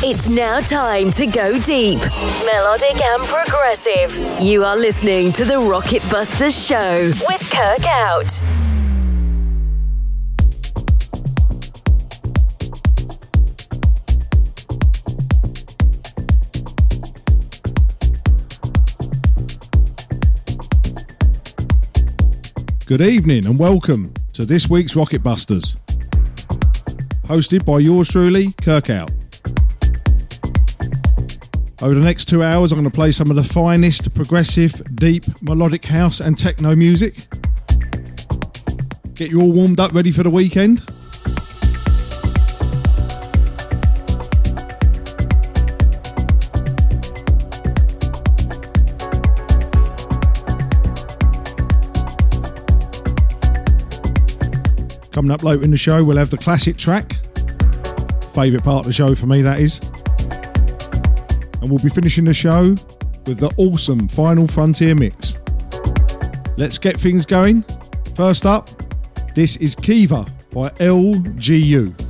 It's now time to go deep, melodic and progressive. You are listening to the Rocket Busters Show with Kirk Out. Good evening and welcome to this week's Rocket Busters. Hosted by yours truly, Kirk Out. Over the next two hours, I'm going to play some of the finest progressive, deep, melodic house and techno music. Get you all warmed up, ready for the weekend. Coming up later in the show, we'll have the classic track. Favourite part of the show for me, that is. And we'll be finishing the show with the awesome Final Frontier mix. Let's get things going. First up, this is Kiva by LGU.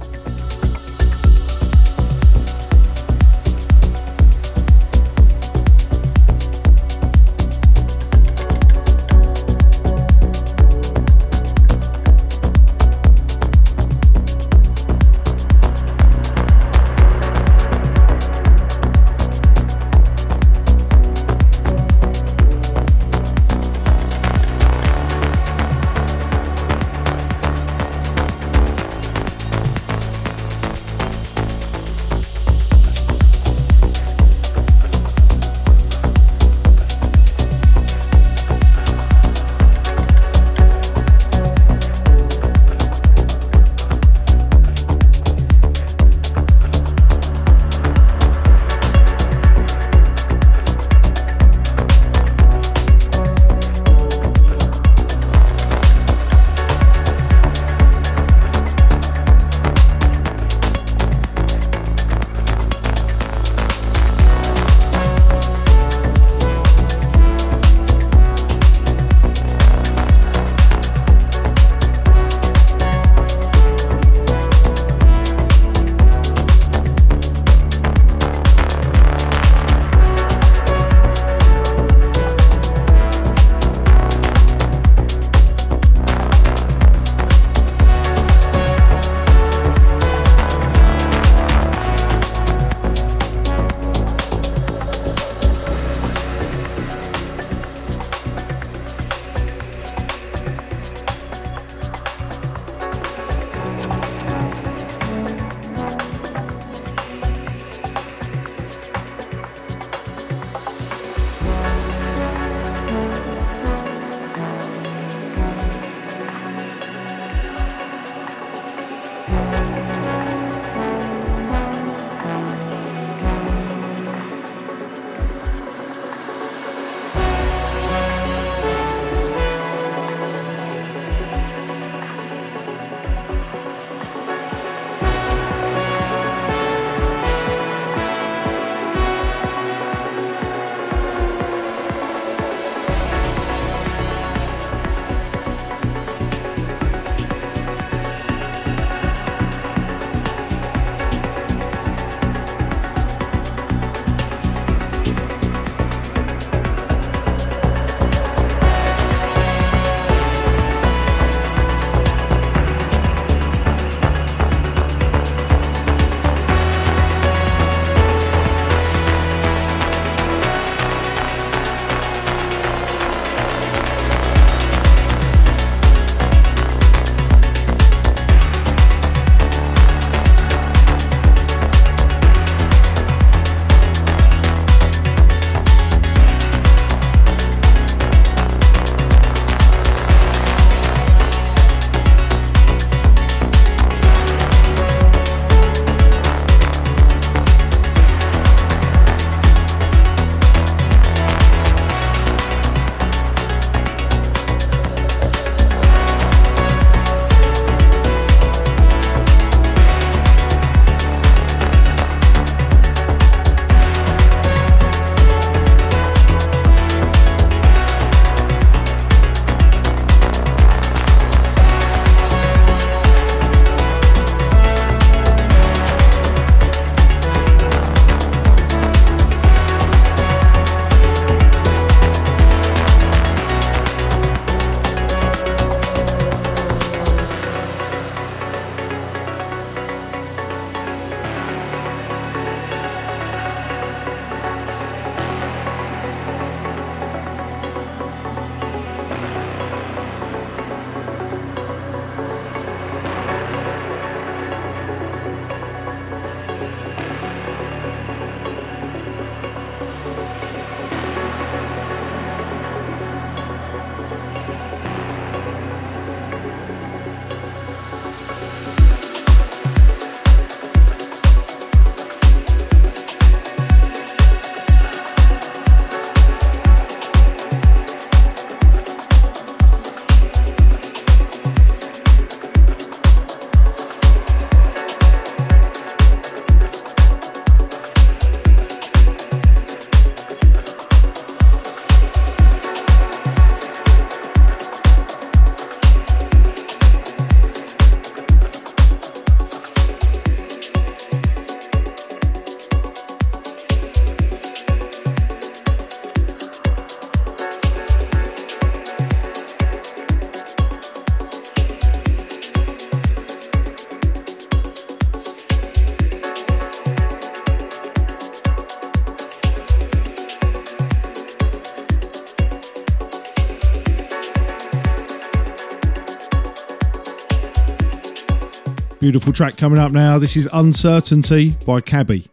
Beautiful track coming up now. This is Uncertainty by Cabby.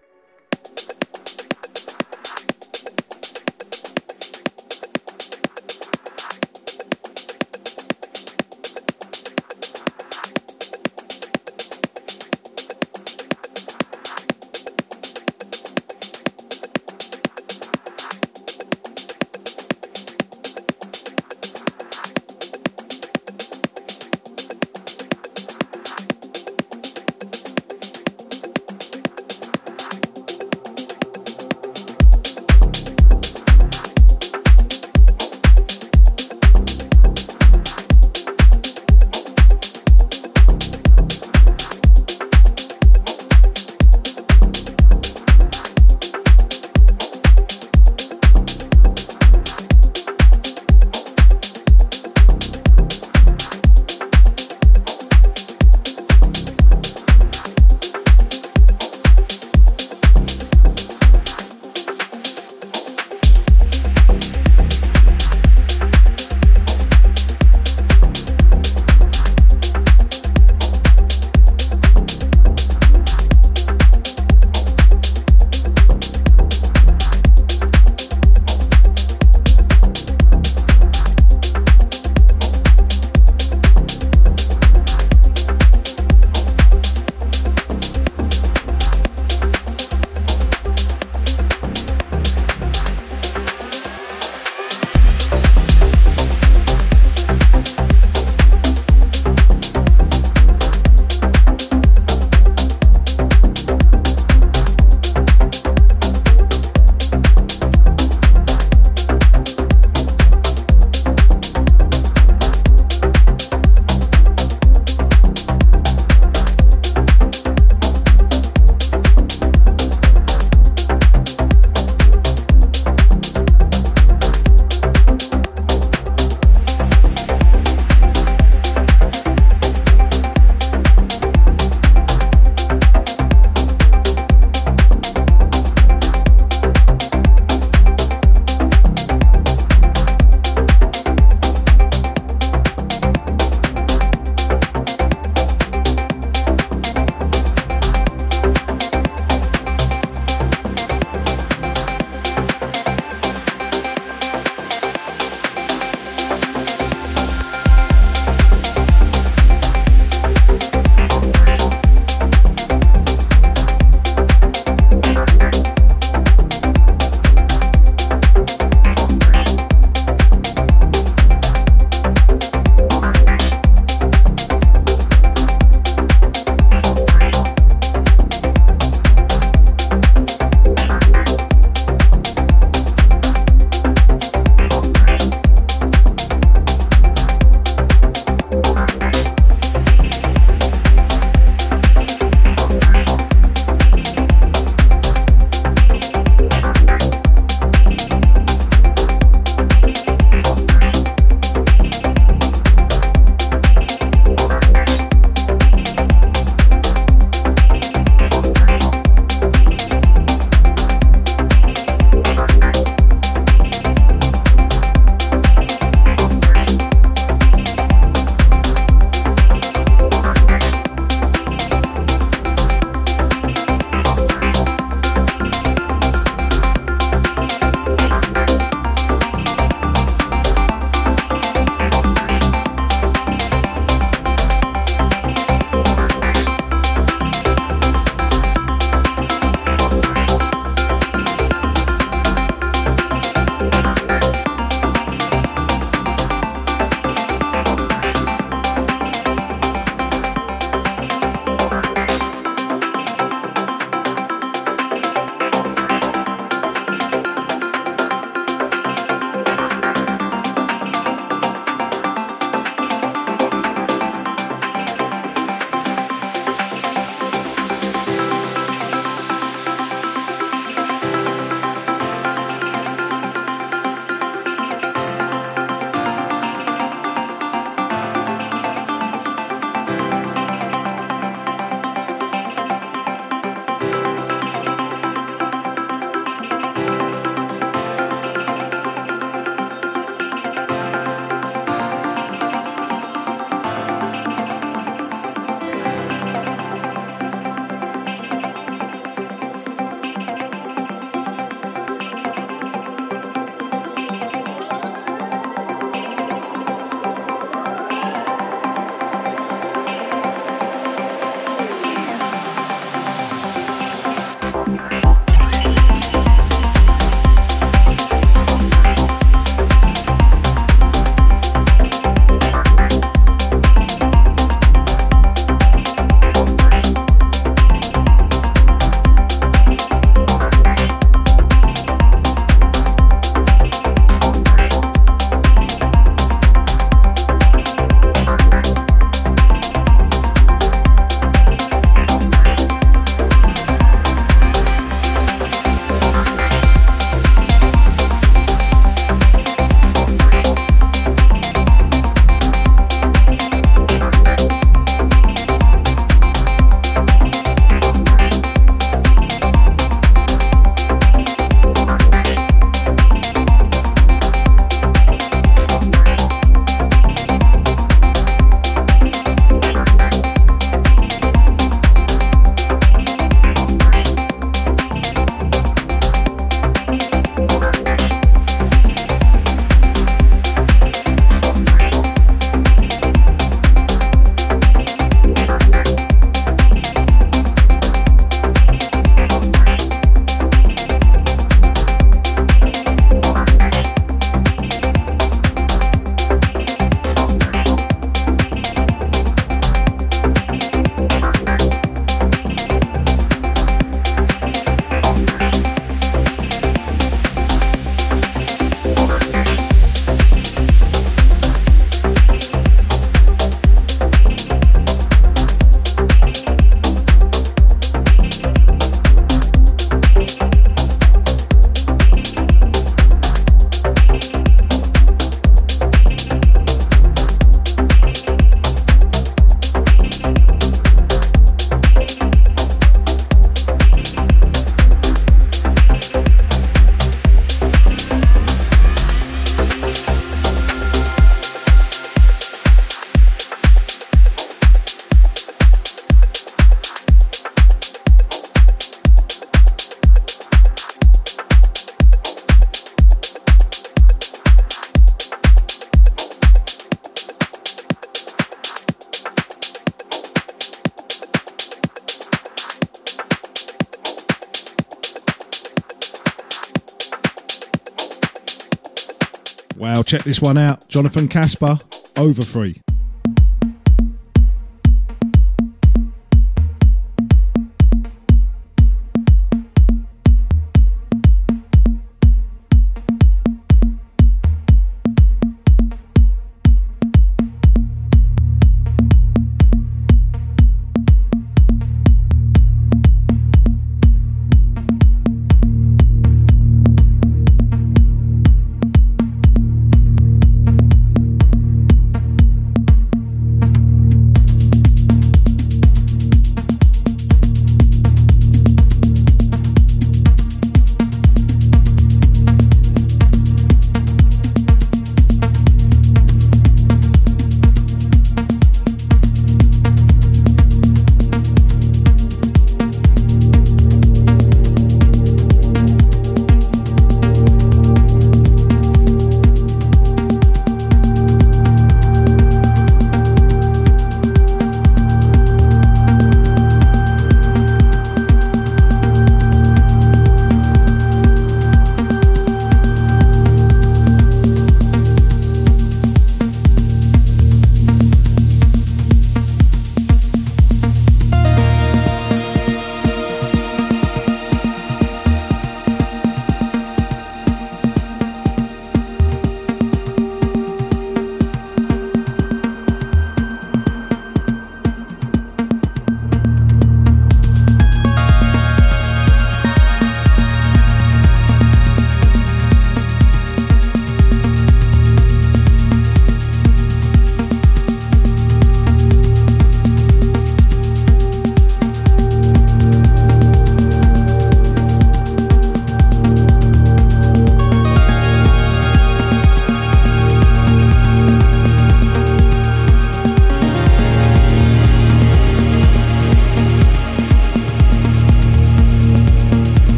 Check this one out. Jonathan Casper, over free.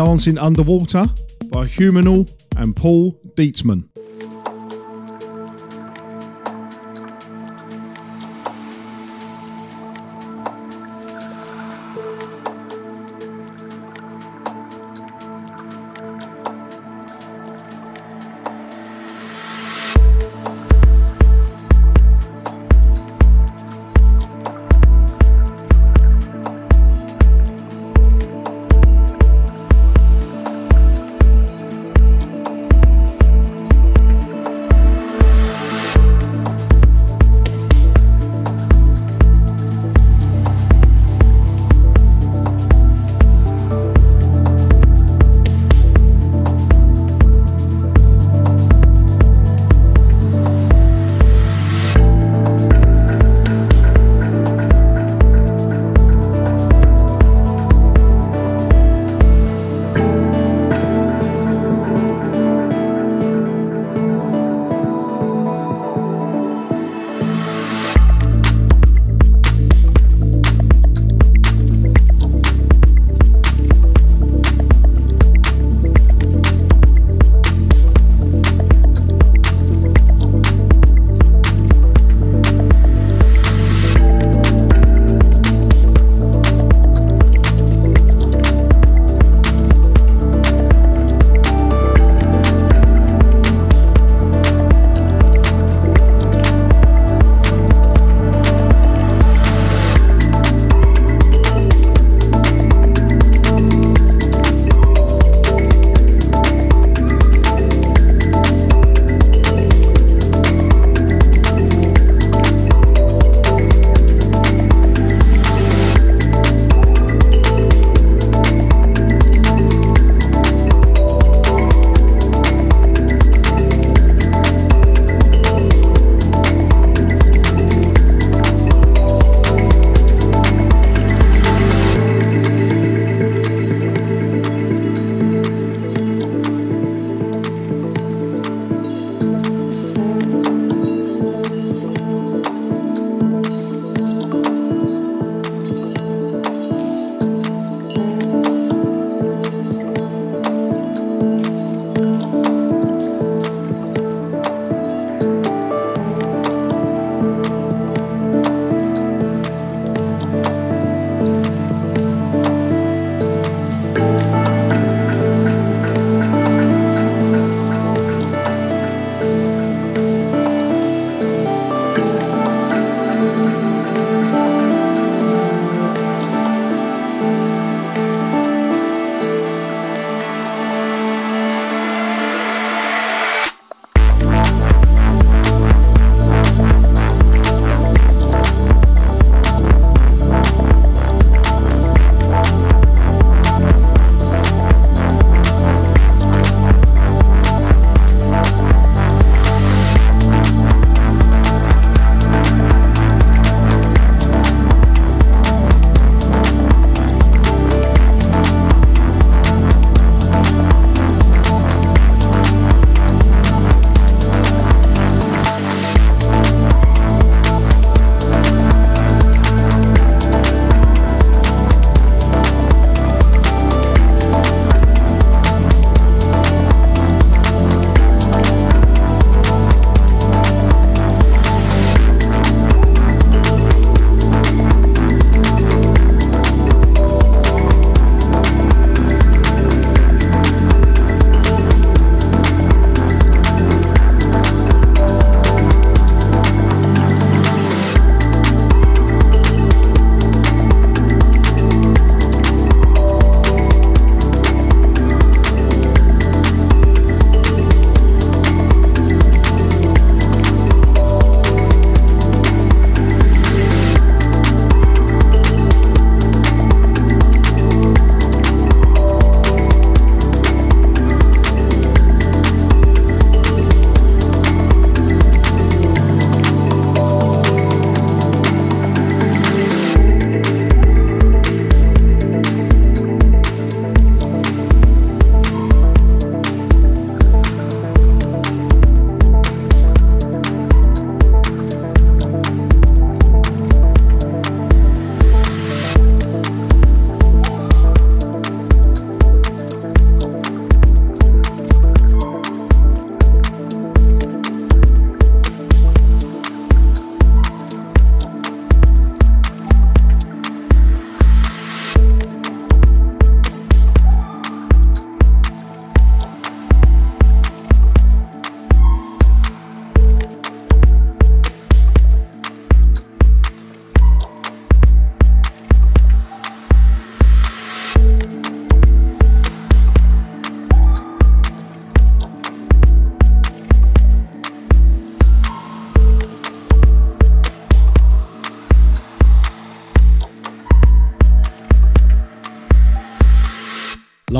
Dancing Underwater by Humanal and Paul Dietzman.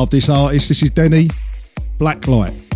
Love this artist. This is Denny, Blacklight.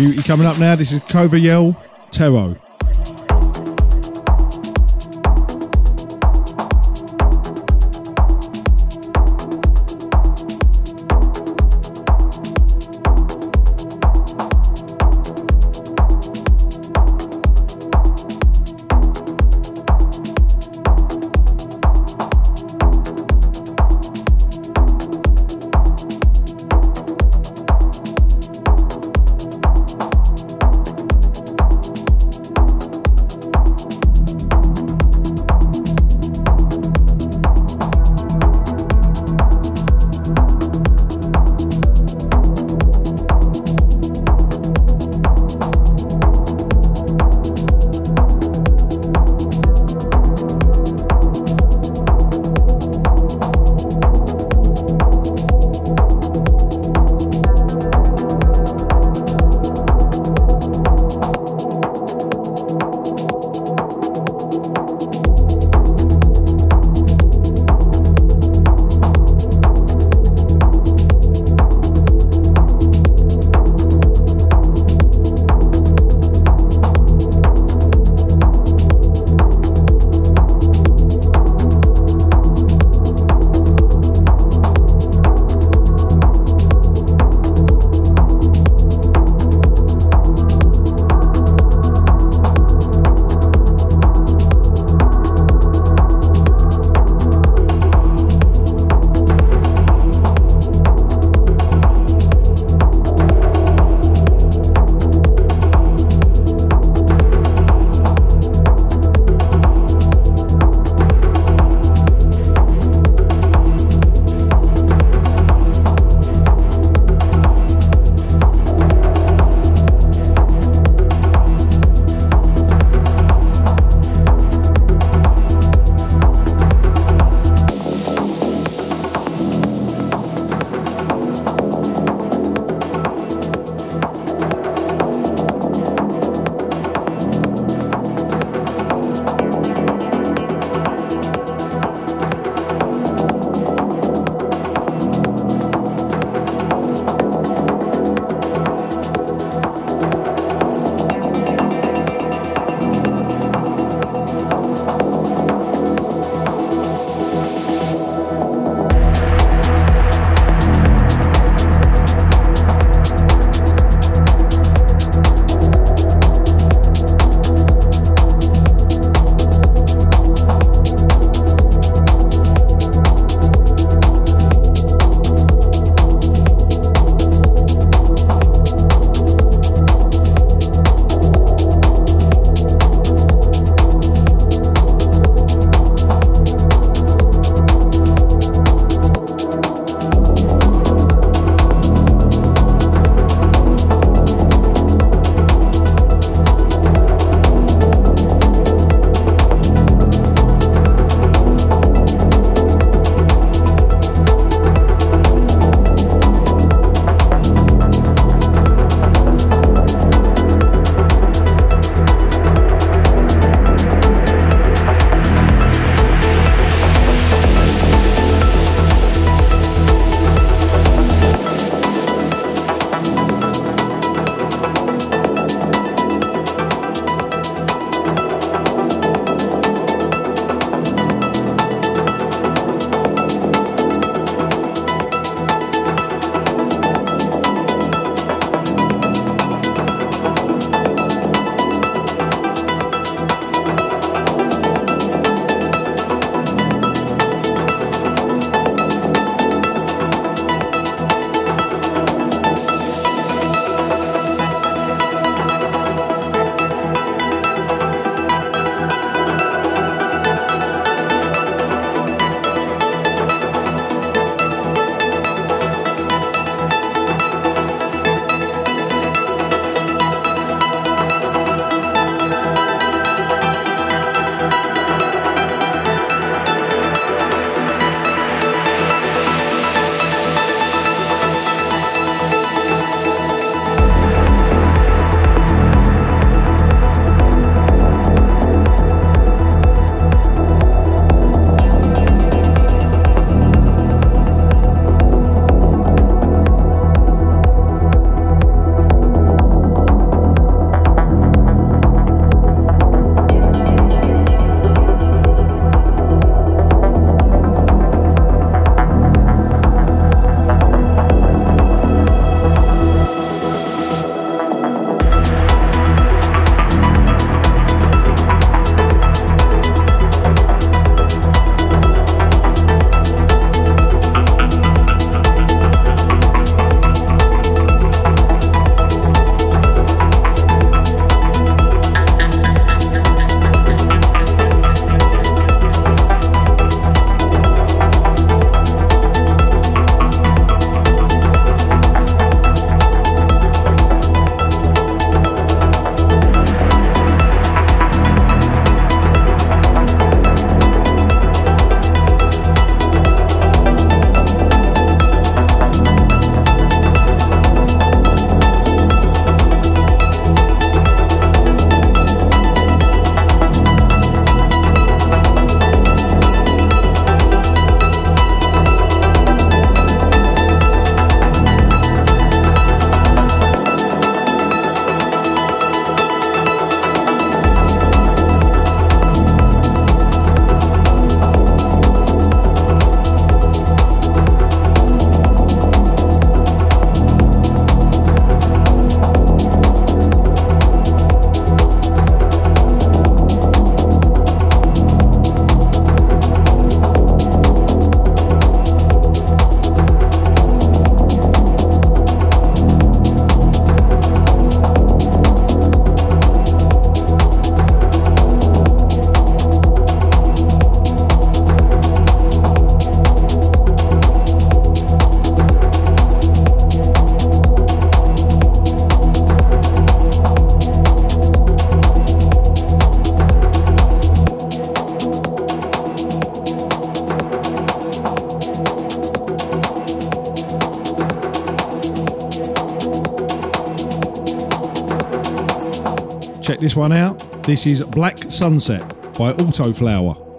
Beauty coming up now. This is Kova Yell, Tero. This one out. This is Black Sunset by Autoflower.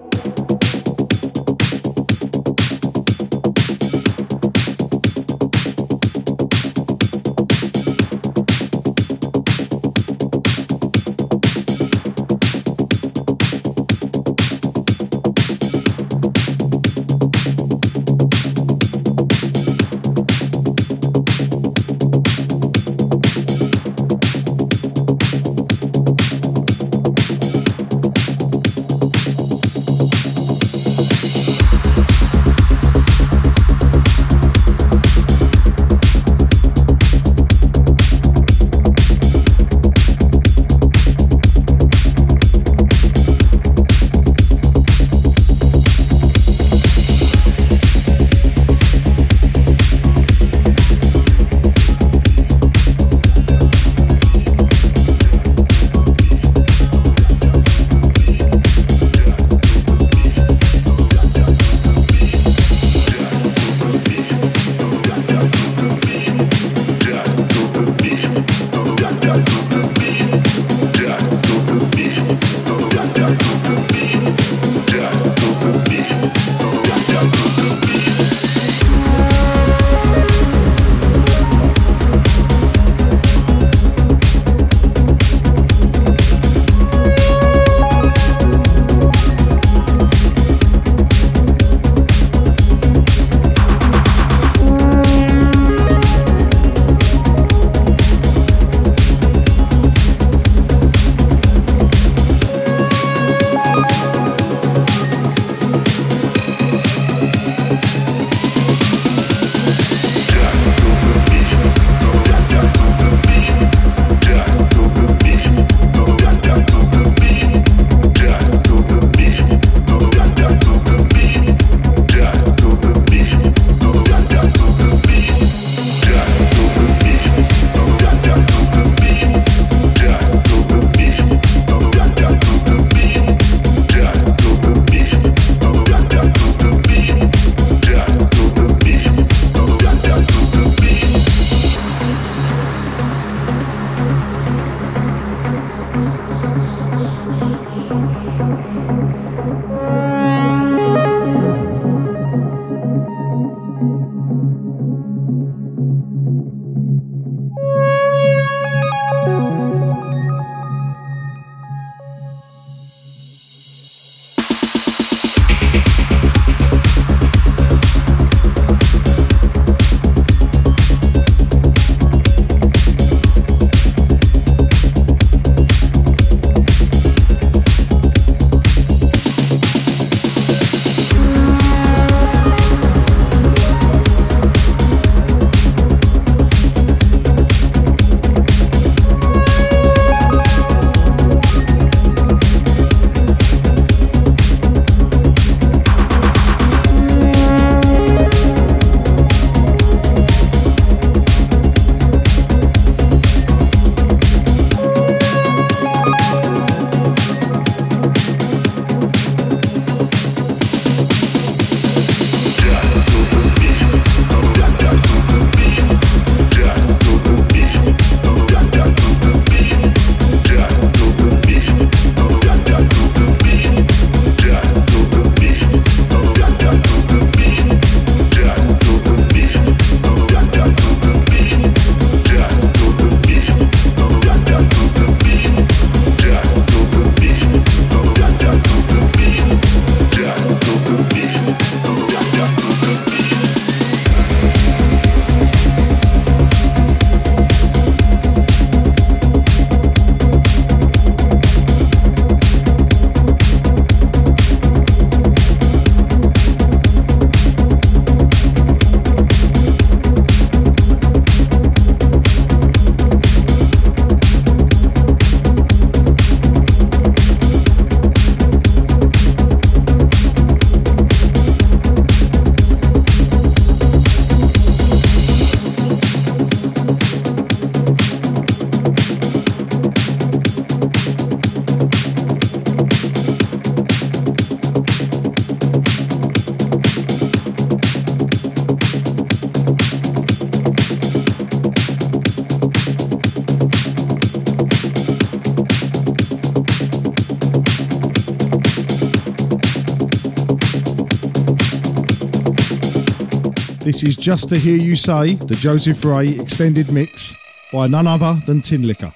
Is Just to Hear You Say, the Joseph Ray extended mix by none other than Tinlicker.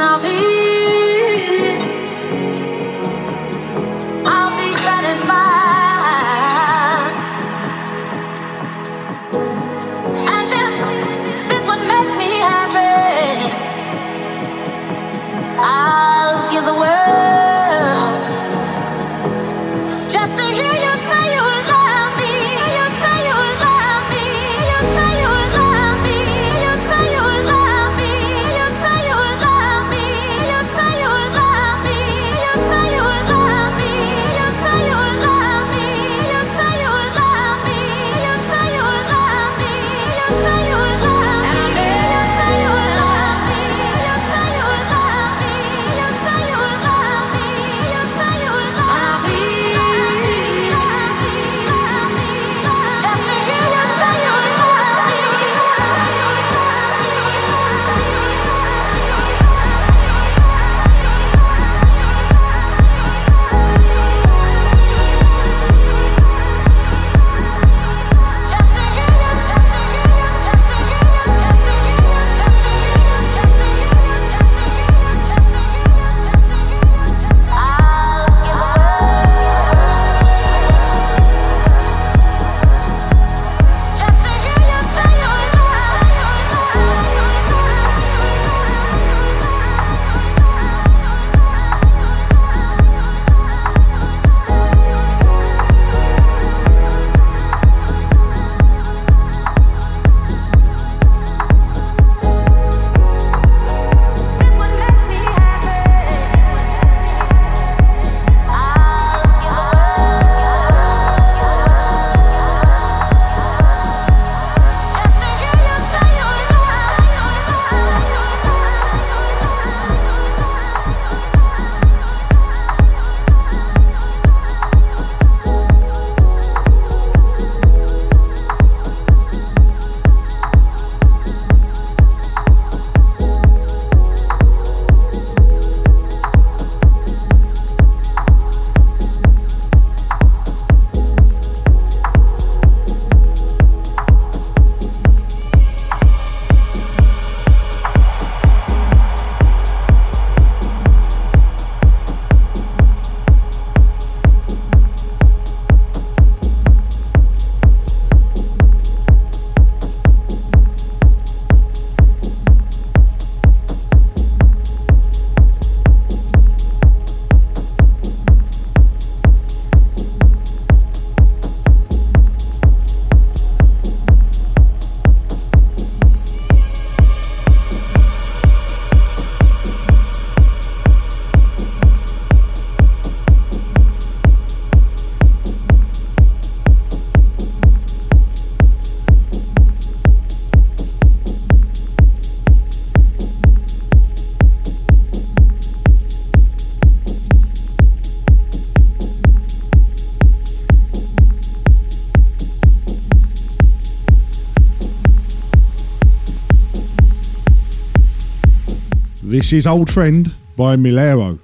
I'll be This is Old Friend by Milero.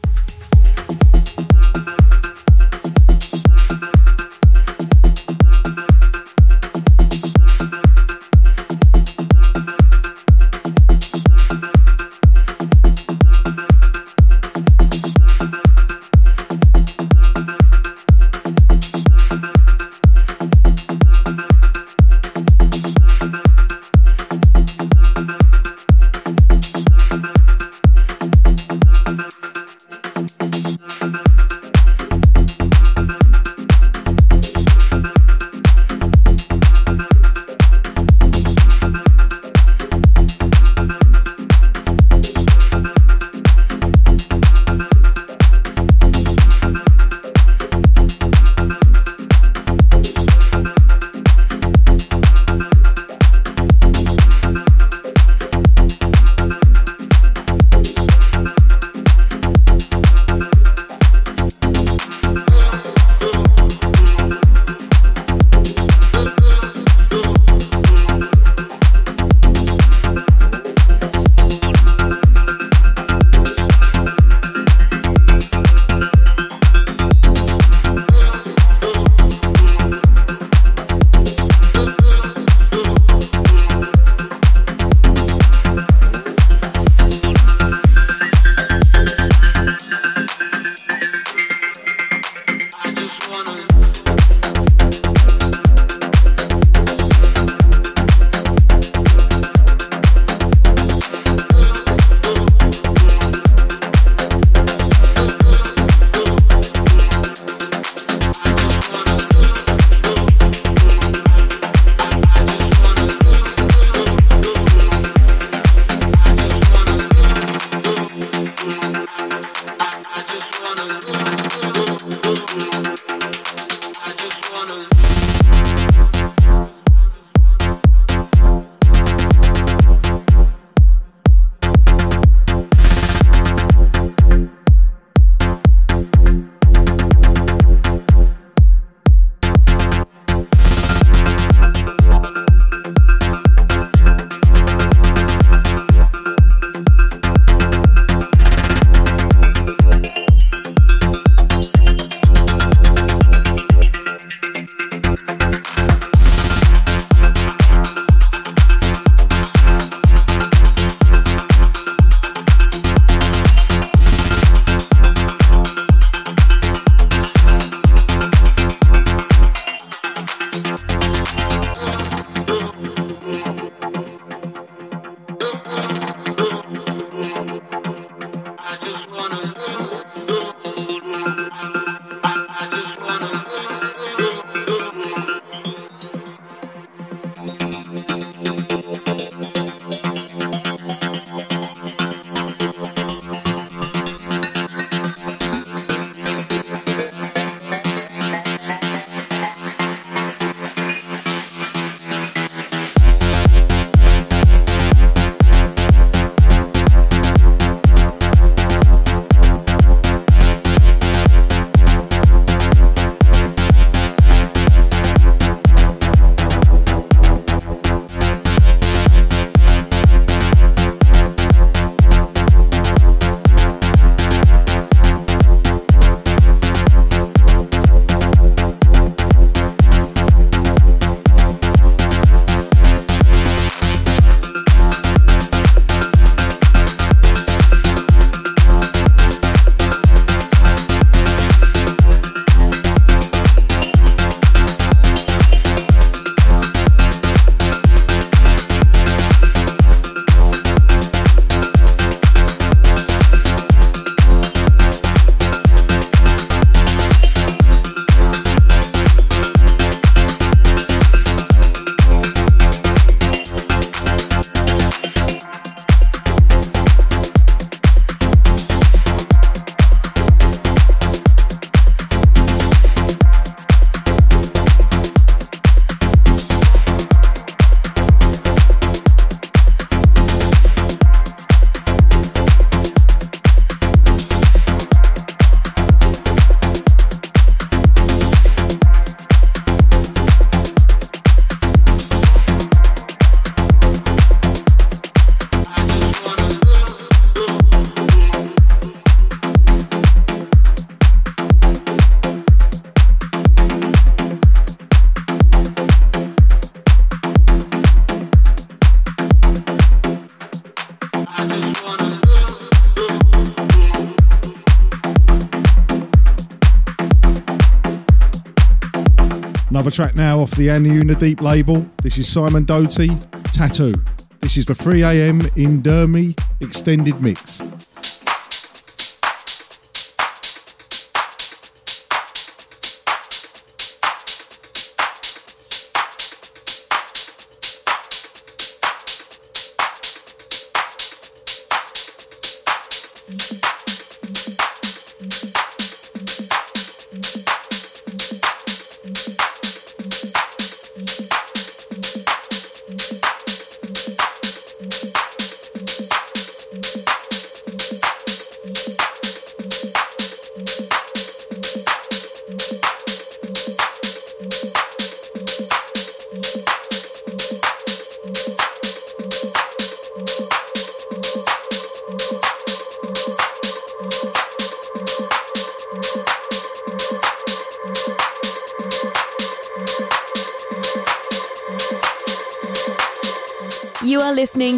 Track now off the Anjuna label. This is Simon Doty, Tattoo. This is the 3am in Dermy extended mix.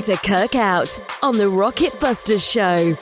To Kirk Out on the Rocket Busters Show.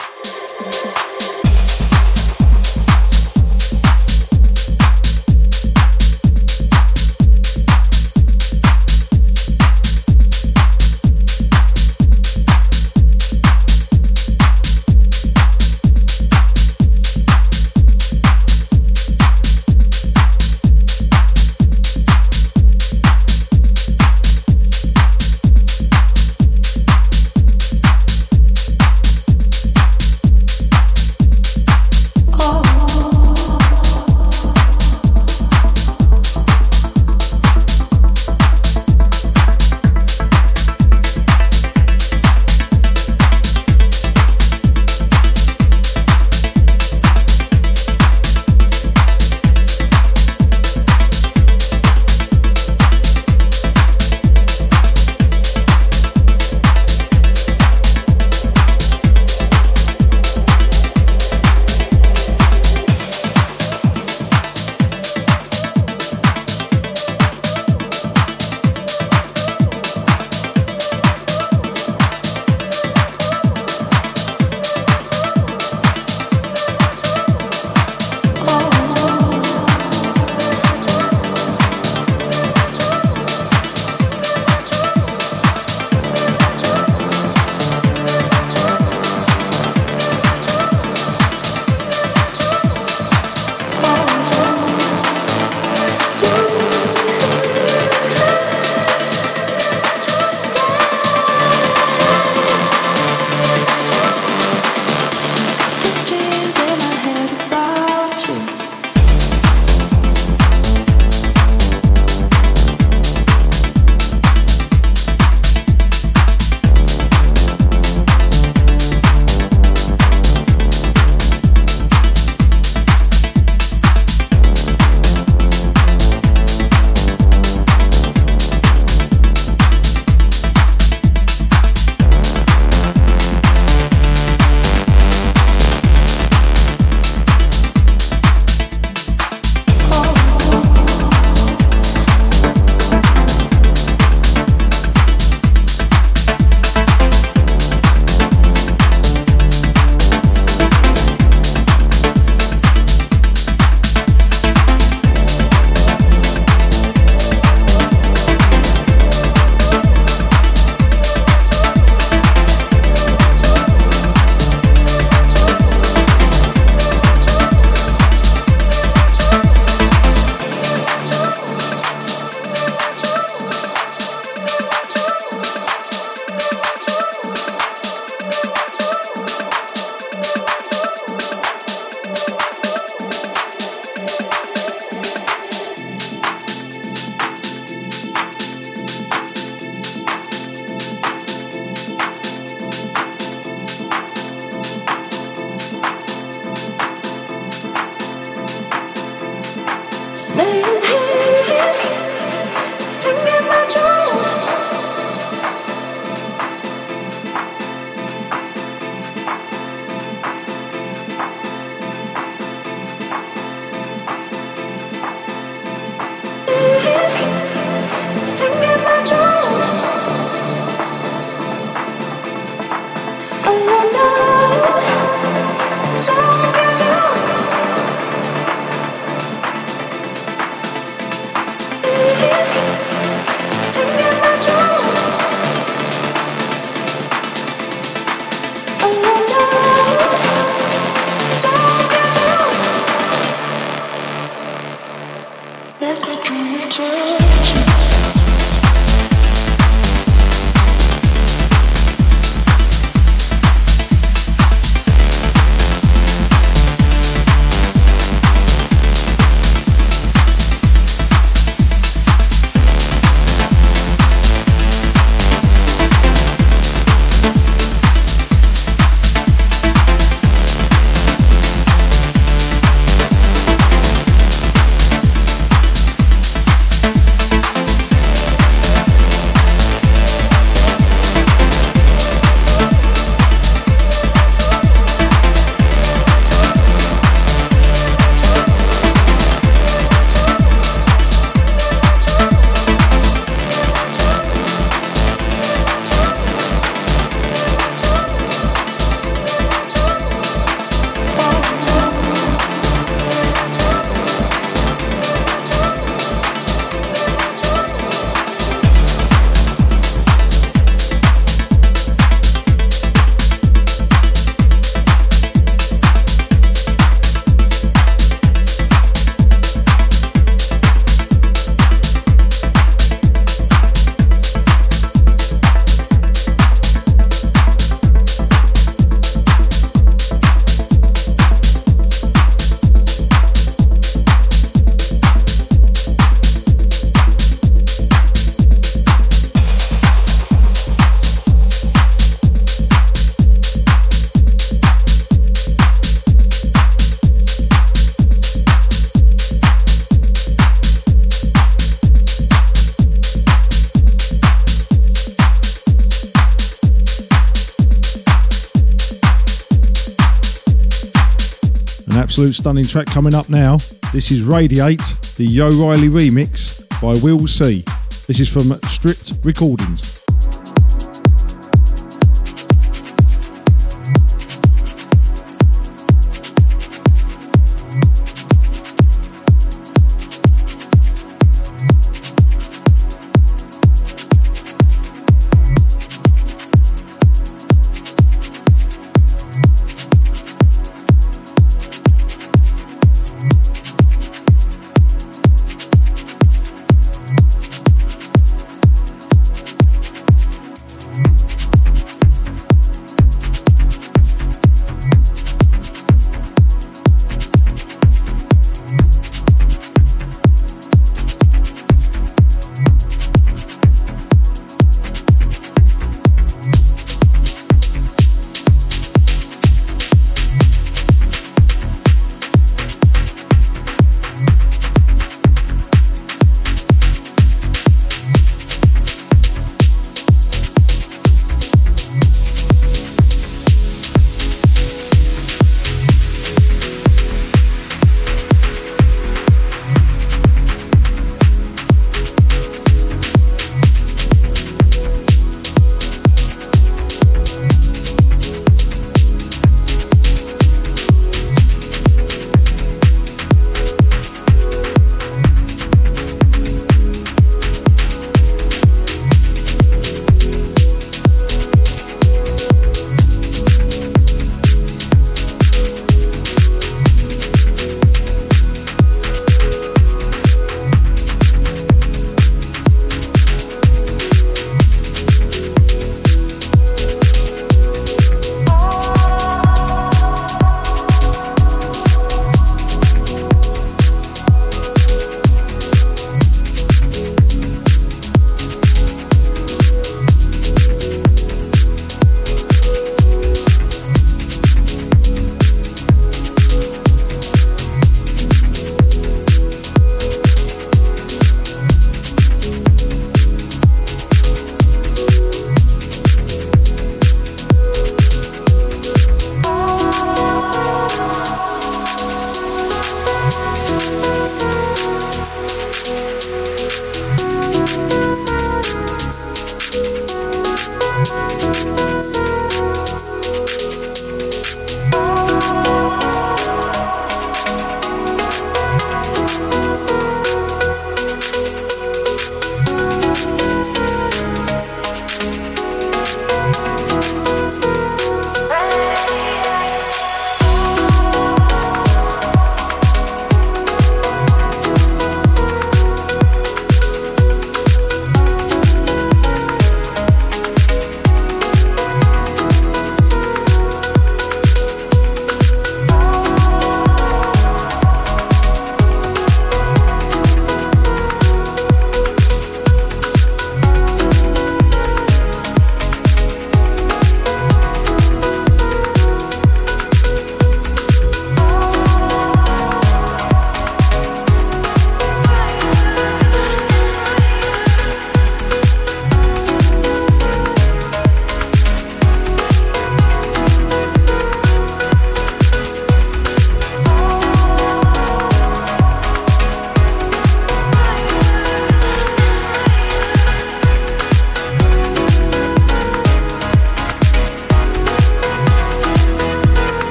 Stunning track coming up now. This is Radiate, the Yo Riley remix by Will C. This is from Stripped Recordings.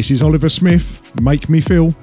This is Oliver Smith, Make Me Feel.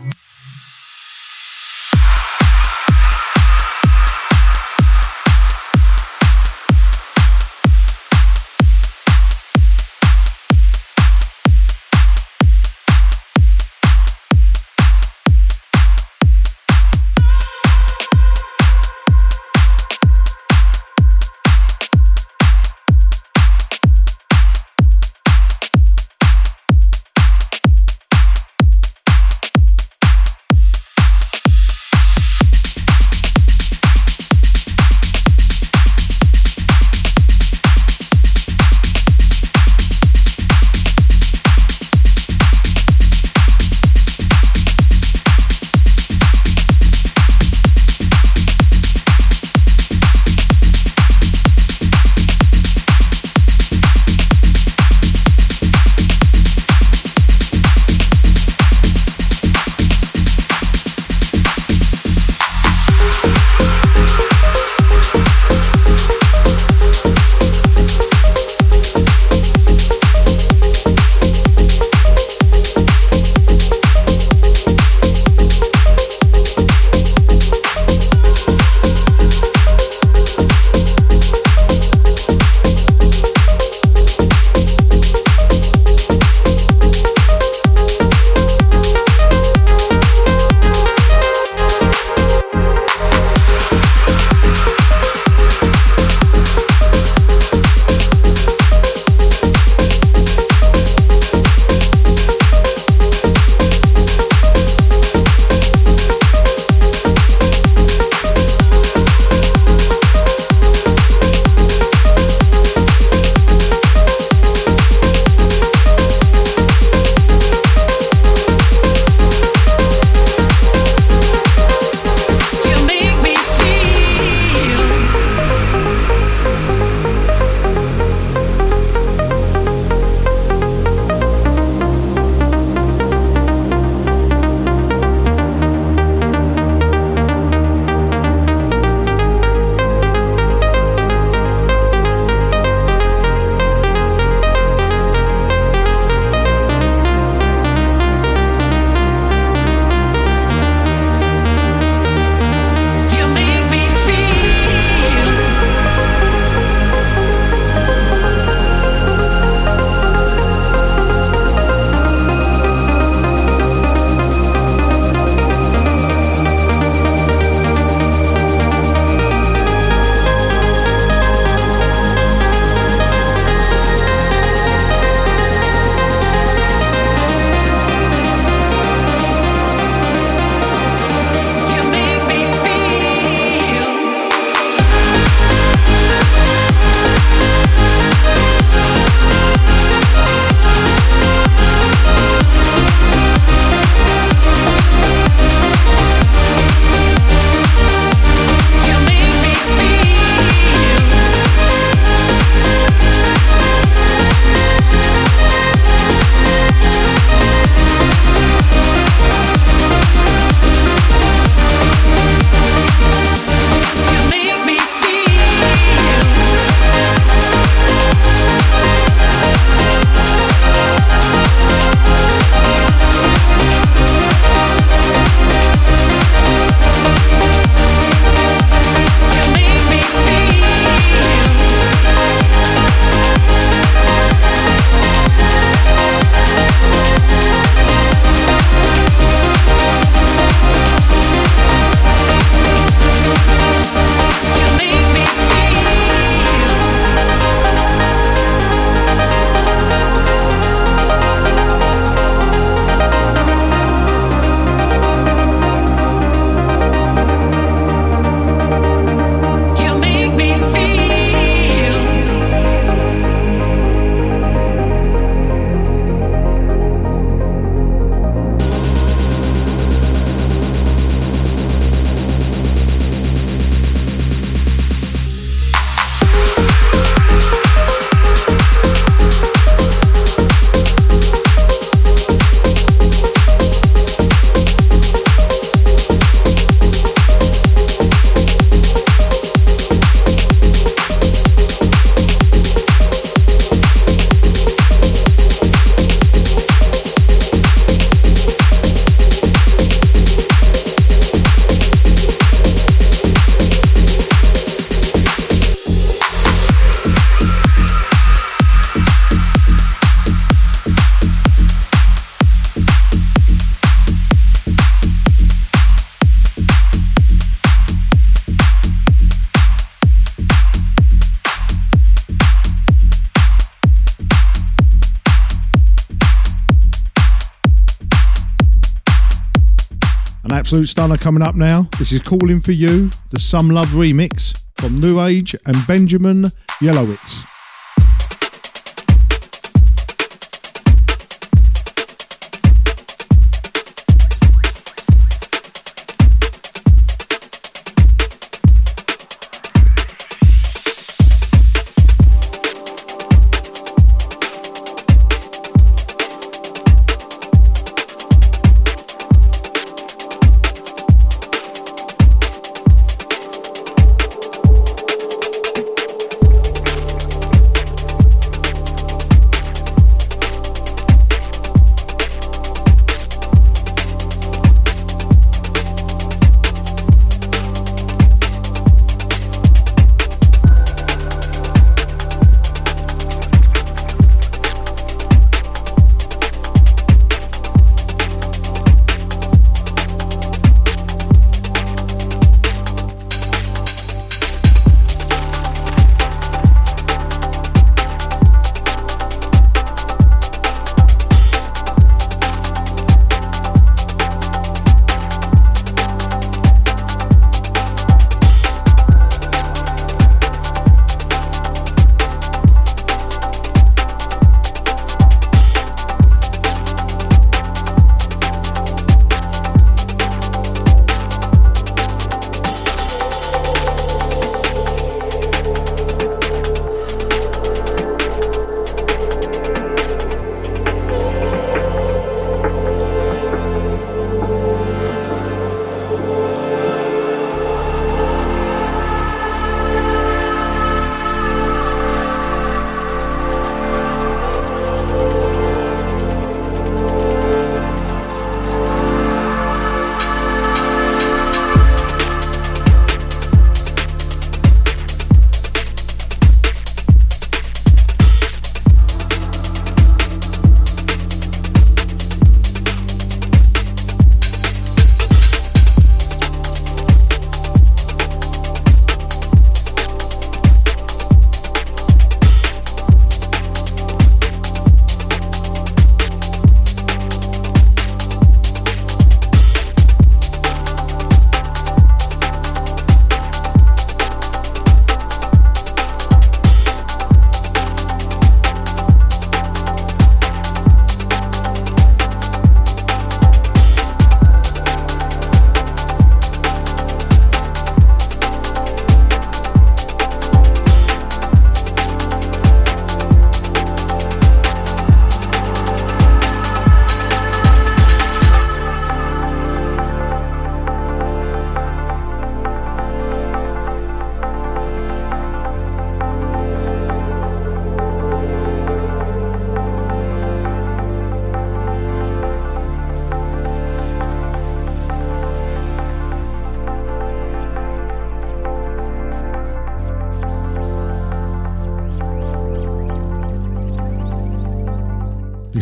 Absolute stunner coming up now. This is Calling for You, the Some Love remix from New Age and Benjamin Yellowitz.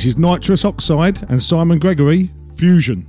Is Nitrous Oxide and Simon Gregory Fusion.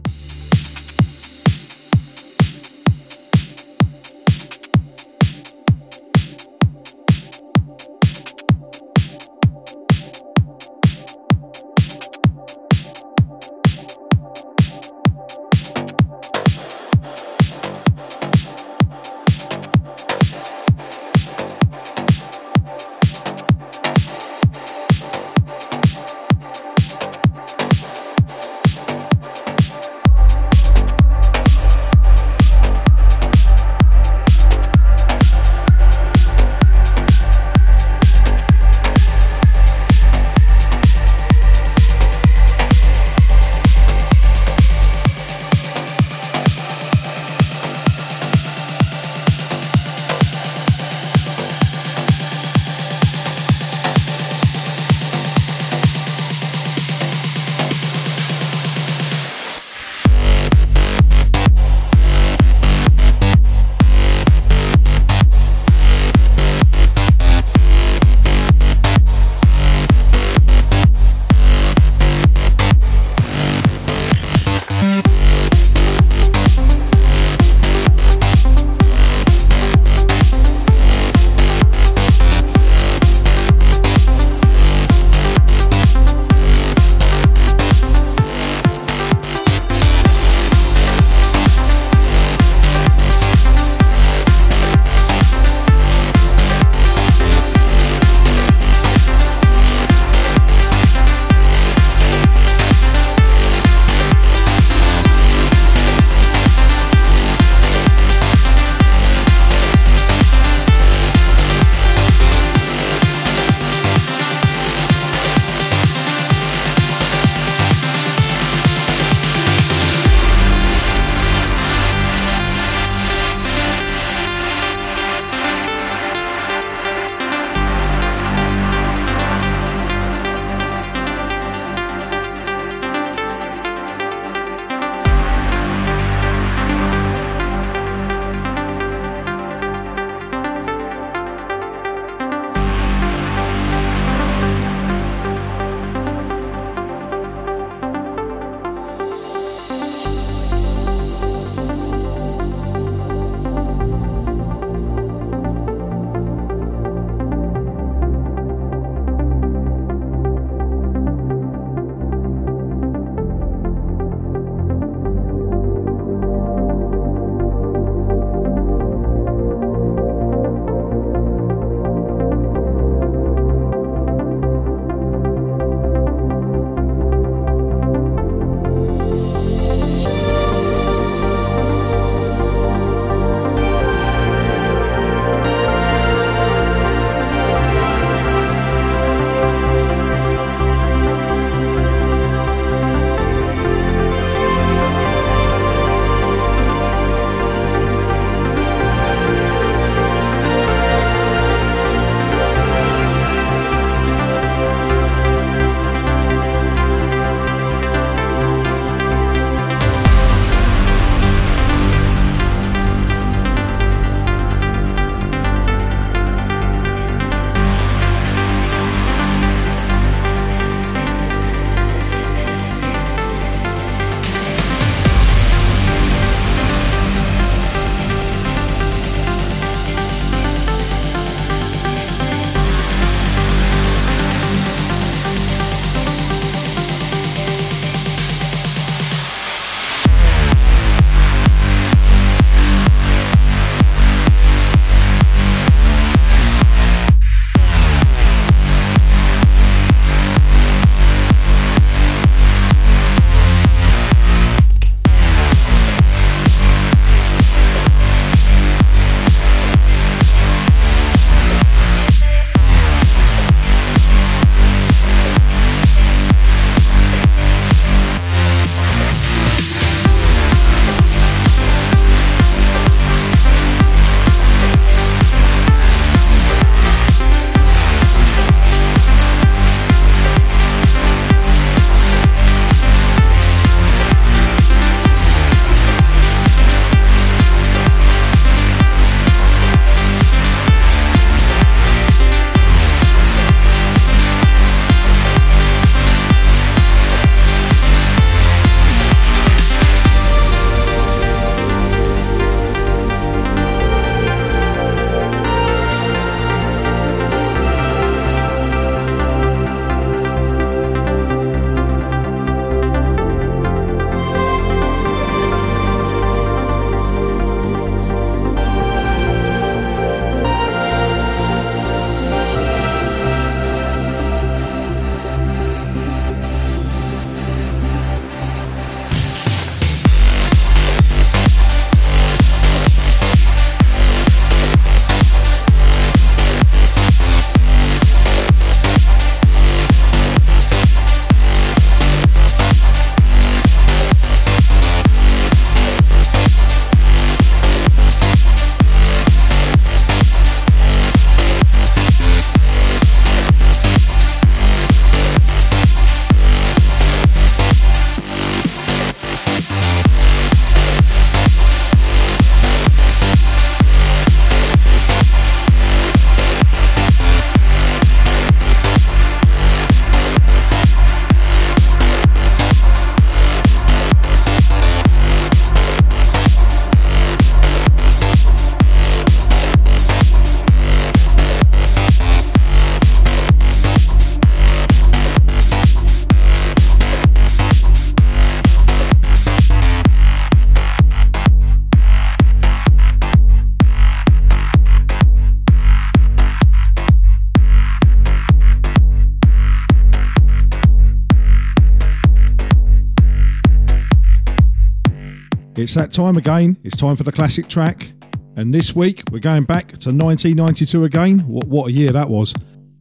It's that time again. It's time for the classic track. And this week we're going back to 1992 again. What, what a year that was.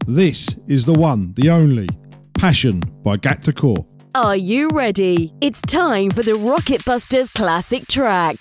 This is the one, the only Passion by Gat Decor. Are you ready? It's time for the Rocket Busters classic track.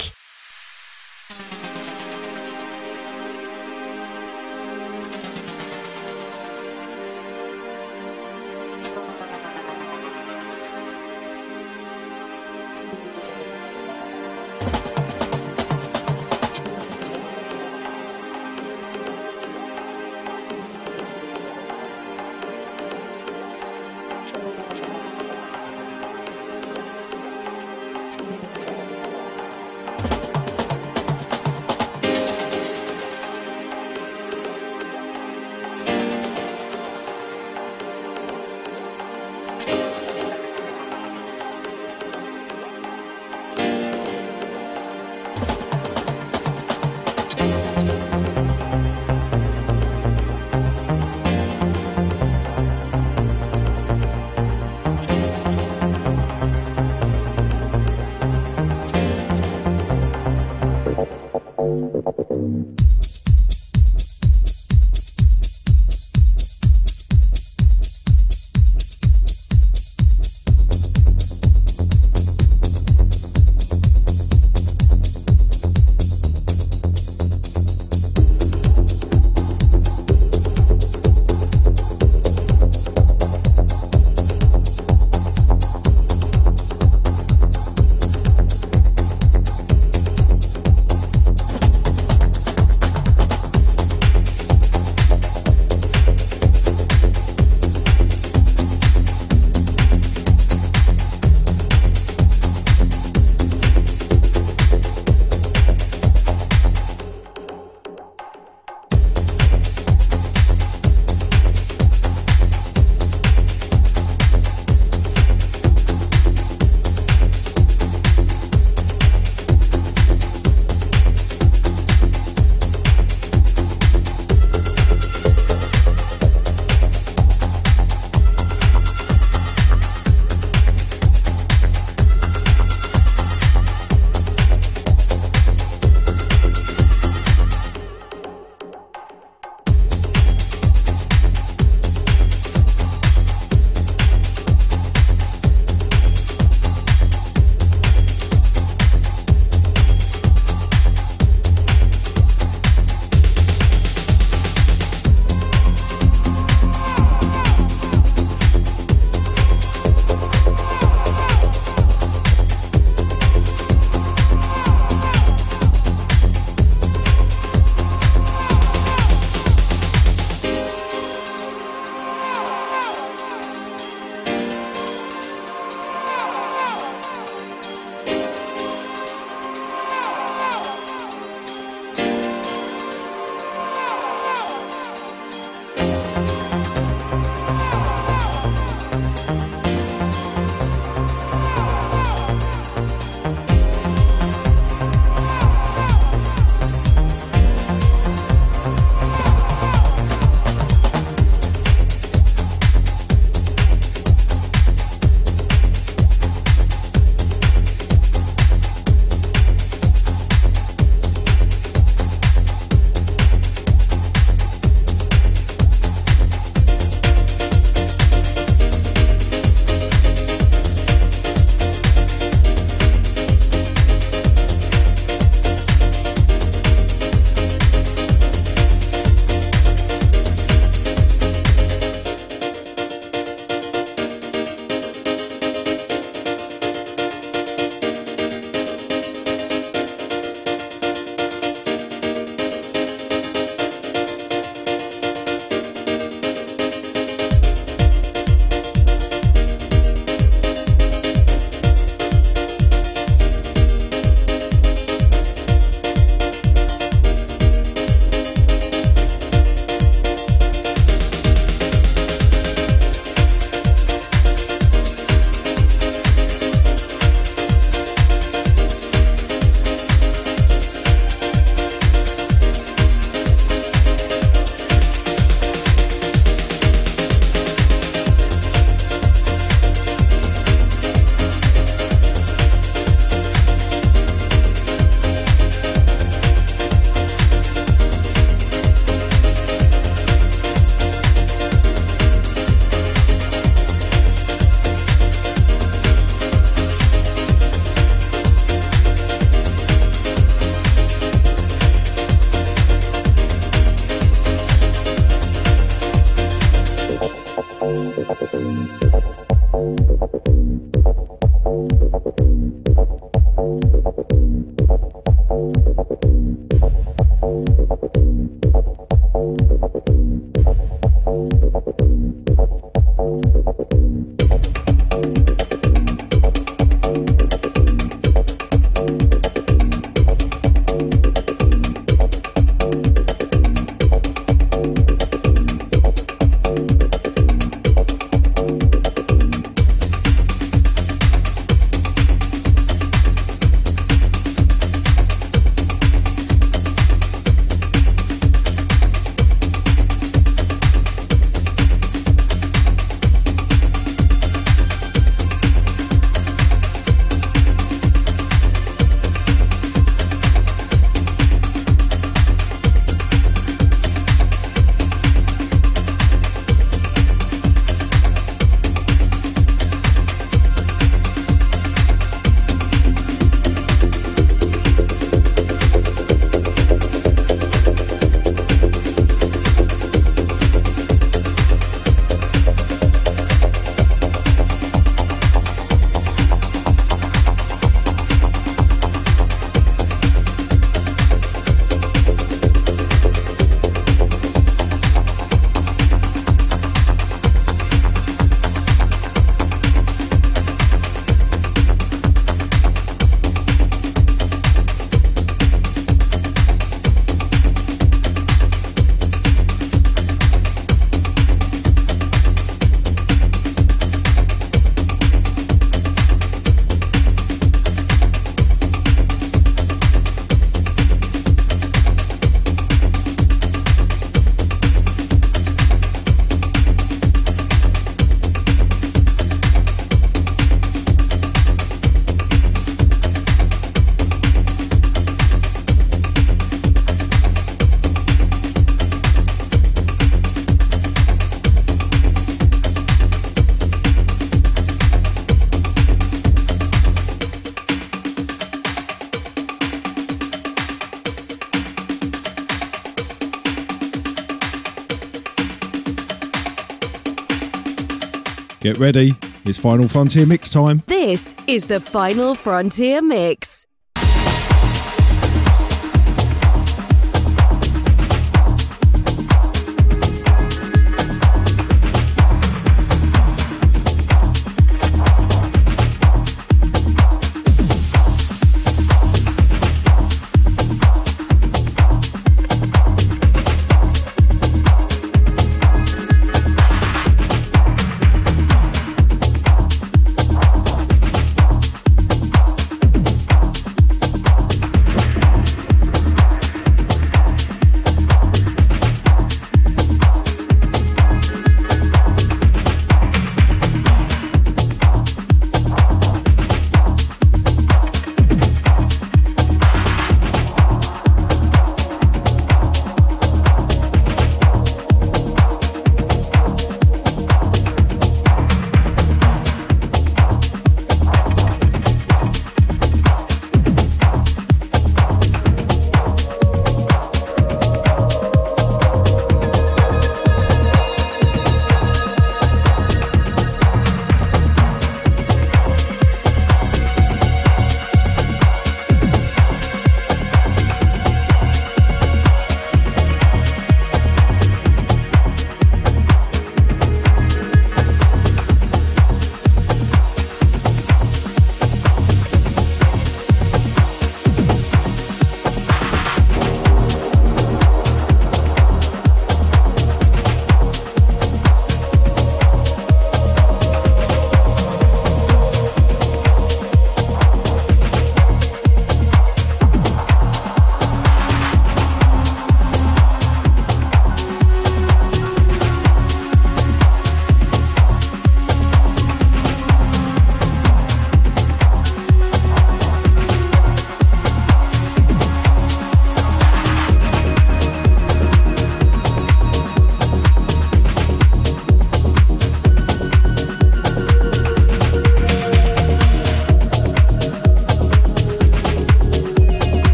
Get ready, it's Final Frontier Mix time. This is the Final Frontier Mix.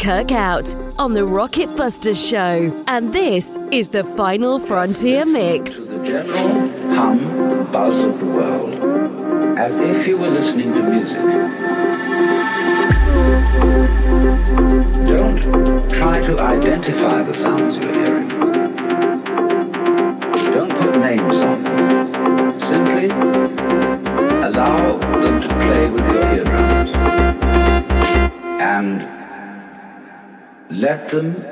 Kirk Out on the Rocket Busters Show, and this is the Final Frontier Mix. The general hum, buzz of the world, as if you were listening to music. Don't try to identify the sounds you're hearing. Let them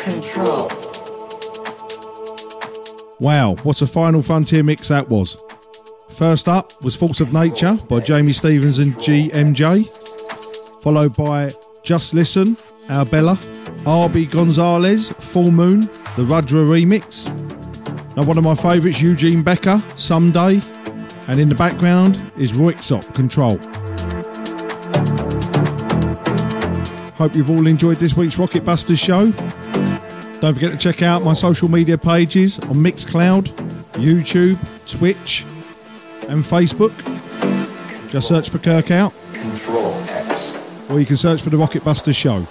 Control. Wow, what a final frontier mix that was. First up was Force of Nature by Jamie Stevens and GMJ, followed by Just Listen, Our Bella, RB Gonzalez, Full Moon, the Rudra remix. Now, one of my favourites, Eugene Becker, Someday, and in the background is Roixop Control. Hope you've all enjoyed this week's Rocket Busters show. Don't forget to check out my social media pages on Mixcloud, YouTube, Twitch, and Facebook. Just search for Kirk Out. Or you can search for the Rocket Busters show.